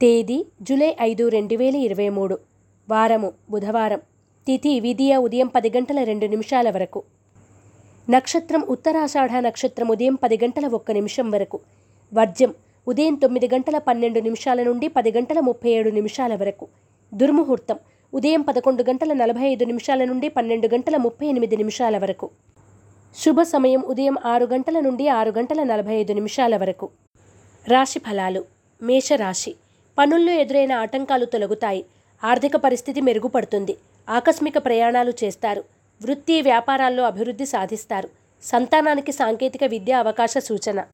తేదీ జూలై ఐదు రెండు వేల ఇరవై మూడు. వారము బుధవారం. తిథి విధియ ఉదయం పది గంటల రెండు నిమిషాల వరకు. నక్షత్రం ఉత్తరాషాఢ నక్షత్రం ఉదయం పది గంటల ఒక్క నిమిషం వరకు. వర్జ్యం ఉదయం తొమ్మిది గంటల పన్నెండు నిమిషాల నుండి పది గంటల ముప్పై ఏడు నిమిషాల వరకు. దుర్ముహూర్తం ఉదయం పదకొండు గంటల నలభై ఐదు నిమిషాల నుండి పన్నెండు గంటల ముప్పై ఎనిమిది నిమిషాల వరకు. శుభ సమయం ఉదయం ఆరు గంటల నుండి ఆరు గంటల నలభై ఐదు నిమిషాల వరకు. రాశి ఫలాలు మేషరాశి. పనుల్లో ఎదురైన ఆటంకాలు తొలగుతాయి. ఆర్థిక పరిస్థితి మెరుగుపడుతుంది. ఆకస్మిక ప్రయాణాలు చేస్తారు. వృత్తి వ్యాపారాల్లో అభివృద్ధి సాధిస్తారు. సంతానానికి సాంకేతిక విద్య అవకాశ సూచన.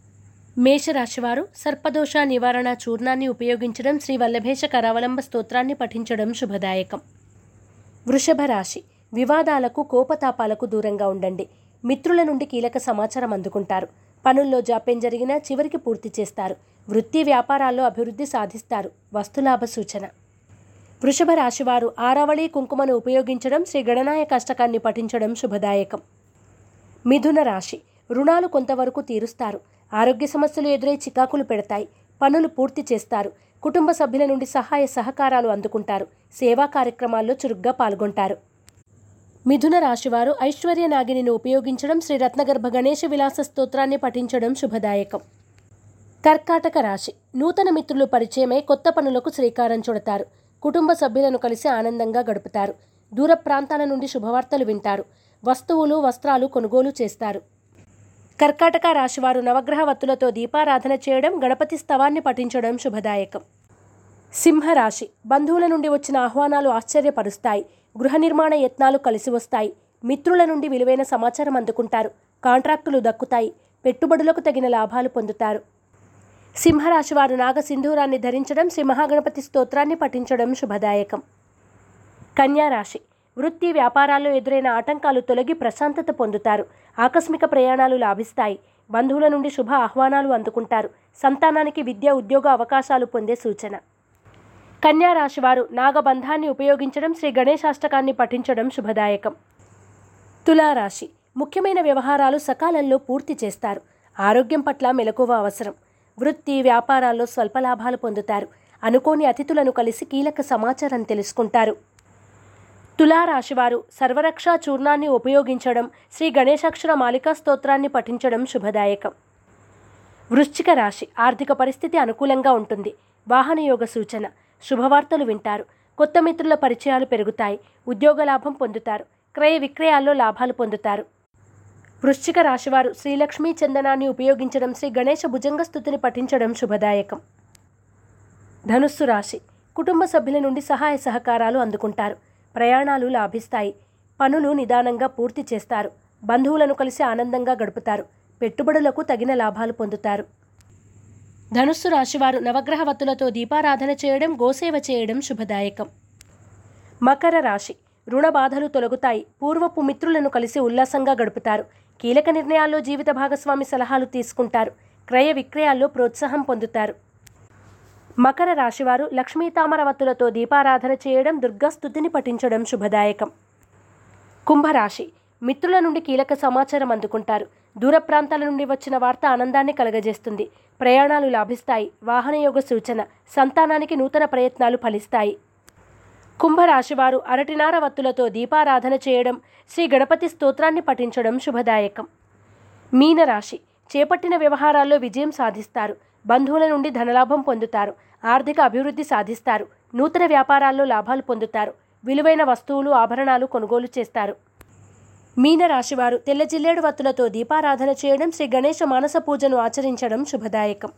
మేషరాశివారు సర్పదోష నివారణ చూర్ణాన్ని ఉపయోగించడం శ్రీ వల్లభేష కరావలంబ స్తోత్రాన్ని పఠించడం శుభదాయకం. వృషభ రాశి వివాదాలకు కోపతాపాలకు దూరంగా ఉండండి. మిత్రుల నుండి కీలక సమాచారం అందుకుంటారు. పనుల్లో జాప్యం జరిగినా చివరికి పూర్తి చేస్తారు. వృత్తి వ్యాపారాల్లో అభివృద్ధి సాధిస్తారు. వస్తులాభ సూచన. వృషభ రాశివారు ఆరావళి కుంకుమను ఉపయోగించడం శ్రీ గణనాయక అష్టకాన్ని పఠించడం శుభదాయకం. మిథున రాశి రుణాలు కొంతవరకు తీరుస్తారు. ఆరోగ్య సమస్యలు ఎదురై చికాకులు పెడతాయి. పనులు పూర్తి చేస్తారు. కుటుంబ సభ్యుల నుండి సహాయ సహకారాలు అందుకుంటారు. సేవా కార్యక్రమాల్లో చురుగ్గా పాల్గొంటారు. మిథున రాశివారు ఐశ్వర్య నాగిని ఉపయోగించడం శ్రీ రత్నగర్భ గణేష విలాస స్తోత్రాన్ని పఠించడం శుభదాయకం. కర్కాటక రాశి. నూతన మిత్రులు పరిచయమై కొత్త పనులకు శ్రీకారం చుడతారు. కుటుంబ సభ్యులను కలిసి ఆనందంగా గడుపుతారు. దూర ప్రాంతాల నుండి శుభవార్తలు వింటారు. వస్తువులు వస్త్రాలు కొనుగోలు చేస్తారు. కర్కాటక రాశివారు నవగ్రహ వత్తులతో దీపారాధన చేయడం గణపతి స్తవాన్ని పఠించడం శుభదాయకం. సింహరాశి. బంధువుల నుండి వచ్చిన ఆహ్వానాలు ఆశ్చర్యపరుస్తాయి. గృహ నిర్మాణ యత్నాలు కలిసి వస్తాయి. మిత్రుల నుండి విలువైన సమాచారం అందుకుంటారు. కాంట్రాక్టులు దక్కుతాయి. పెట్టుబడులకు తగిన లాభాలు పొందుతారు. సింహరాశి వారు నాగసింధూరాన్ని ధరించడం శ్రీ మహాగణపతి స్తోత్రాన్ని పఠించడం శుభదాయకం. కన్యారాశి వృత్తి వ్యాపారాల్లో ఎదురైన ఆటంకాలు తొలగి ప్రశాంతత పొందుతారు. ఆకస్మిక ప్రయాణాలు లాభిస్తాయి. బంధువుల నుండి శుభ ఆహ్వానాలు అందుకుంటారు. సంతానానికి విద్య ఉద్యోగ అవకాశాలు పొందే సూచన. కన్యారాశి వారు నాగబంధాన్ని ఉపయోగించడం శ్రీ గణేశాష్టకాన్ని పఠించడం శుభదాయకం. తులారాశి ముఖ్యమైన వ్యవహారాలు సకాలంలో పూర్తి చేస్తారు. ఆరోగ్యం పట్ల మెలకువ అవసరం. వృత్తి వ్యాపారాల్లో స్వల్ప లాభాలు పొందుతారు. అనుకోని అతిథులను కలిసి కీలక సమాచారం తెలుసుకుంటారు. తులారాశివారు సర్వరక్షా చూర్ణాన్ని ఉపయోగించడం శ్రీ గణేశాక్షర మాలికా స్తోత్రాన్ని పఠించడం శుభదాయకం. వృశ్చిక రాశి ఆర్థిక పరిస్థితి అనుకూలంగా ఉంటుంది. వాహనయోగ సూచన. శుభవార్తలు వింటారు. కొత్త మిత్రుల పరిచయాలు పెరుగుతాయి. ఉద్యోగ లాభం పొందుతారు. క్రయ విక్రయాల్లో లాభాలు పొందుతారు. వృశ్చిక రాశివారు శ్రీలక్ష్మీ చందనాన్ని ఉపయోగించడం శ్రీ గణేశ భుజంగ స్థుతిని పఠించడం శుభదాయకం. ధనుస్సు రాశి కుటుంబ సభ్యుల నుండి సహాయ సహకారాలు అందుకుంటారు. ప్రయాణాలు లాభిస్తాయి. పనులు నిదానంగా పూర్తి చేస్తారు. బంధువులను కలిసి ఆనందంగా గడుపుతారు. పెట్టుబడులకు తగిన లాభాలు పొందుతారు. ధనుస్సు రాశివారు నవగ్రహవత్తులతో దీపారాధన చేయడం గోసేవ చేయడం శుభదాయకం. మకర రాశి రుణ బాధలు తొలగుతాయి. పూర్వపు మిత్రులను కలిసి ఉల్లాసంగా గడుపుతారు. కీలక నిర్ణయాల్లో జీవిత భాగస్వామి సలహాలు తీసుకుంటారు. క్రయ విక్రయాల్లో ప్రోత్సాహం పొందుతారు. మకర రాశివారు లక్ష్మీ తామరవత్తులతో దీపారాధన చేయడం దుర్గాస్థుతిని పఠించడం శుభదాయకం. కుంభరాశి మిత్రుల నుండి కీలక సమాచారం అందుకుంటారు. దూర ప్రాంతాల నుండి వచ్చిన వార్త ఆనందాన్ని కలగజేస్తుంది. ప్రయాణాలు లాభిస్తాయి. వాహనయోగ సూచన సంతానానికి నూతన ప్రయత్నాలు ఫలిస్తాయి. కుంభరాశివారు అరటినార వత్తులతో దీపారాధన చేయడం శ్రీ గణపతి స్తోత్రాన్ని పఠించడం శుభదాయకం. మీనరాశి చేపట్టిన వ్యవహారాల్లో విజయం సాధిస్తారు బంధువుల నుండి ధనలాభం పొందుతారు ఆర్థిక అభివృద్ధి సాధిస్తారు నూతన వ్యాపారాల్లో లాభాలు పొందుతారు విలువైన వస్తువులు ఆభరణాలు కొనుగోలు చేస్తారు. మీనరాశివారు తెల్ల జిల్లేడు వత్తులతో దీపారాధన చేయడం శ్రీ గణేశ మానస పూజను ఆచరించడం శుభదాయకం.